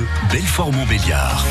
Bleu, Belfort-Montbéliard.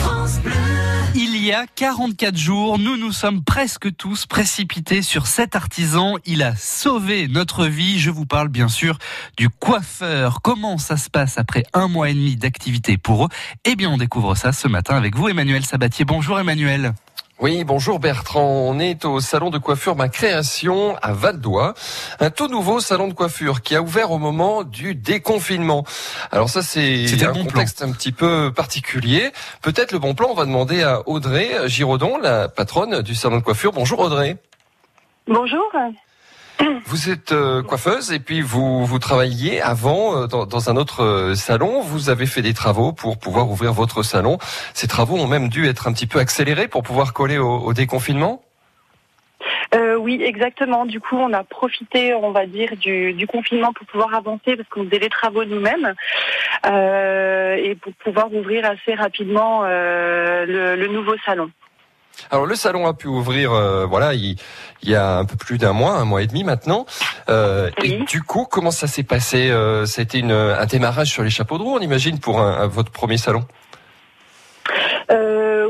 Il y a 44 jours, nous nous sommes presque tous précipités sur cet artisan. Il a sauvé notre vie. Je vous parle bien sûr du coiffeur. Comment ça se passe après un mois et demi d'activité pour eux? Eh bien, on découvre ça ce matin avec vous, Emmanuel Sabatier. Bonjour Emmanuel. Oui, bonjour Bertrand. On est au salon de coiffure Ma Création à Val d'Oie. Un tout nouveau salon de coiffure qui a ouvert au moment du déconfinement. Alors ça, c'est un bon contexte un petit peu particulier. Peut-être le bon plan, on va demander à Audrey Giraudon, la patronne du salon de coiffure. Bonjour Audrey. Bonjour. Vous êtes euh, coiffeuse et puis vous vous travailliez avant euh, dans, un autre euh, salon. Vous avez fait des travaux pour pouvoir ouvrir votre salon. Ces travaux ont même dû être un petit peu accélérés pour pouvoir coller au, déconfinement? oui, exactement. Du coup, on a profité, on va dire, du, confinement pour pouvoir avancer parce qu'on faisait les travaux nous-mêmes et pour pouvoir ouvrir assez rapidement le nouveau salon. Alors le salon a pu ouvrir, euh, voilà, il, y a un peu plus d'un mois, un mois et demi maintenant. Euh, et du coup, comment ça s'est passé euh, C'était un démarrage sur les chapeaux de roue, on imagine, pour votre premier salon?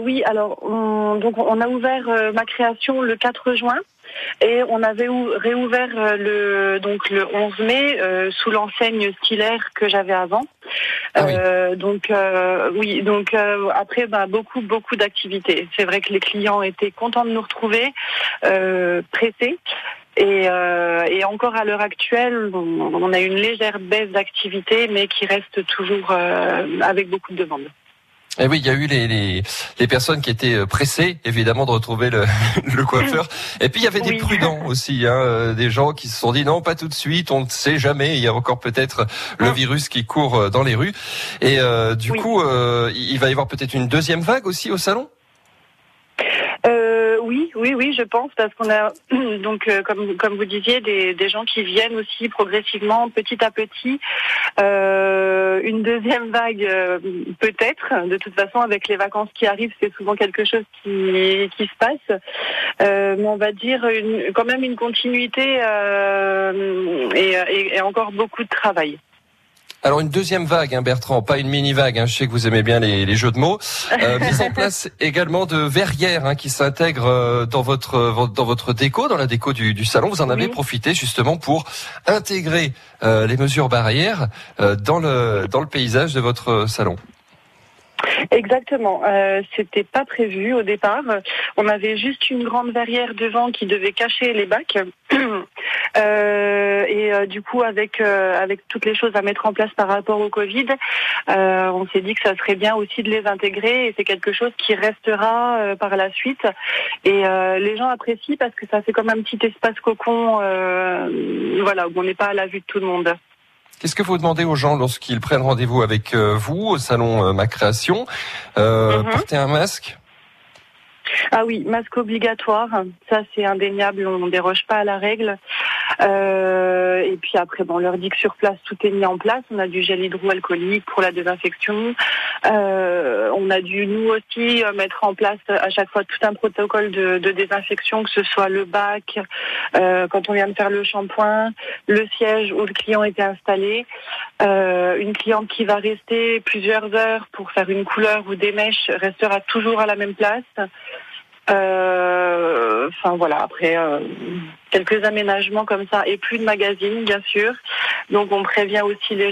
oui, alors on, donc on a ouvert ma création le 4 juin. Et on avait réouvert le donc le 11 mai sous l'enseigne stylaire que j'avais avant. Ah euh, donc euh, oui, donc euh, après bah, beaucoup beaucoup d'activités. C'est vrai que les clients étaient contents de nous retrouver, pressés. Et, et, encore à l'heure actuelle, on a une légère baisse d'activité, mais qui reste toujours avec beaucoup de demandes. Et eh oui, il y a eu les, les, les, personnes qui étaient euh, pressées, évidemment, de retrouver le, le coiffeur. Et puis il y avait des prudents aussi, hein, euh, des gens qui se sont dit non, pas tout de suite, on ne sait jamais. Il y a encore peut-être le ah. virus qui court euh, dans les rues. Et du coup, il va y avoir peut-être une deuxième vague aussi au salon? Oui, oui, oui, je pense, parce qu'on a donc, euh, comme comme vous disiez, des, des gens qui viennent aussi progressivement, petit à petit. Euh, une deuxième vague, euh, peut-être. De toute façon, avec les vacances qui arrivent, c'est souvent quelque chose qui qui se passe. mais on va dire une, quand même une continuité et, et encore beaucoup de travail. Alors une deuxième vague, hein, Bertrand, pas une mini vague. Hein, je sais que vous aimez bien les, jeux de mots. Euh, mise en place également de verrières hein, qui s'intègrent euh, dans votre dans votre déco, dans la déco du, salon. Vous en avez profité justement pour intégrer euh, les mesures barrières dans le dans le paysage de votre salon. Exactement. Euh, C'était pas prévu au départ. On avait juste une grande verrière devant qui devait cacher les bacs. Euh, et euh, du coup, avec euh, avec toutes les choses à mettre en place par rapport au Covid, on s'est dit que ça serait bien aussi de les intégrer. Et c'est quelque chose qui restera par la suite. Et les gens apprécient parce que ça fait comme un petit espace cocon, voilà, où on n'est pas à la vue de tout le monde. Qu'est-ce que vous demandez aux gens lorsqu'ils prennent rendez-vous avec euh, vous au salon euh, Ma Création? Euh, mhm. Porter un masque? Ah oui, masque obligatoire, ça c'est indéniable, on ne déroge pas à la règle. Euh, et puis après, bon, on leur dit que sur place tout est mis en place. On a du gel hydroalcoolique pour la désinfection. Euh, on a dû nous aussi euh, mettre en place à chaque fois tout un protocole de, de désinfection, que ce soit le bac, euh, quand on vient de faire le shampoing, le siège où le client était installé, euh, une cliente qui va rester plusieurs heures pour faire une couleur ou des mèches restera toujours à la même place. Euh, enfin voilà, après euh, quelques aménagements comme ça et plus de magazines bien sûr. Donc on prévient aussi les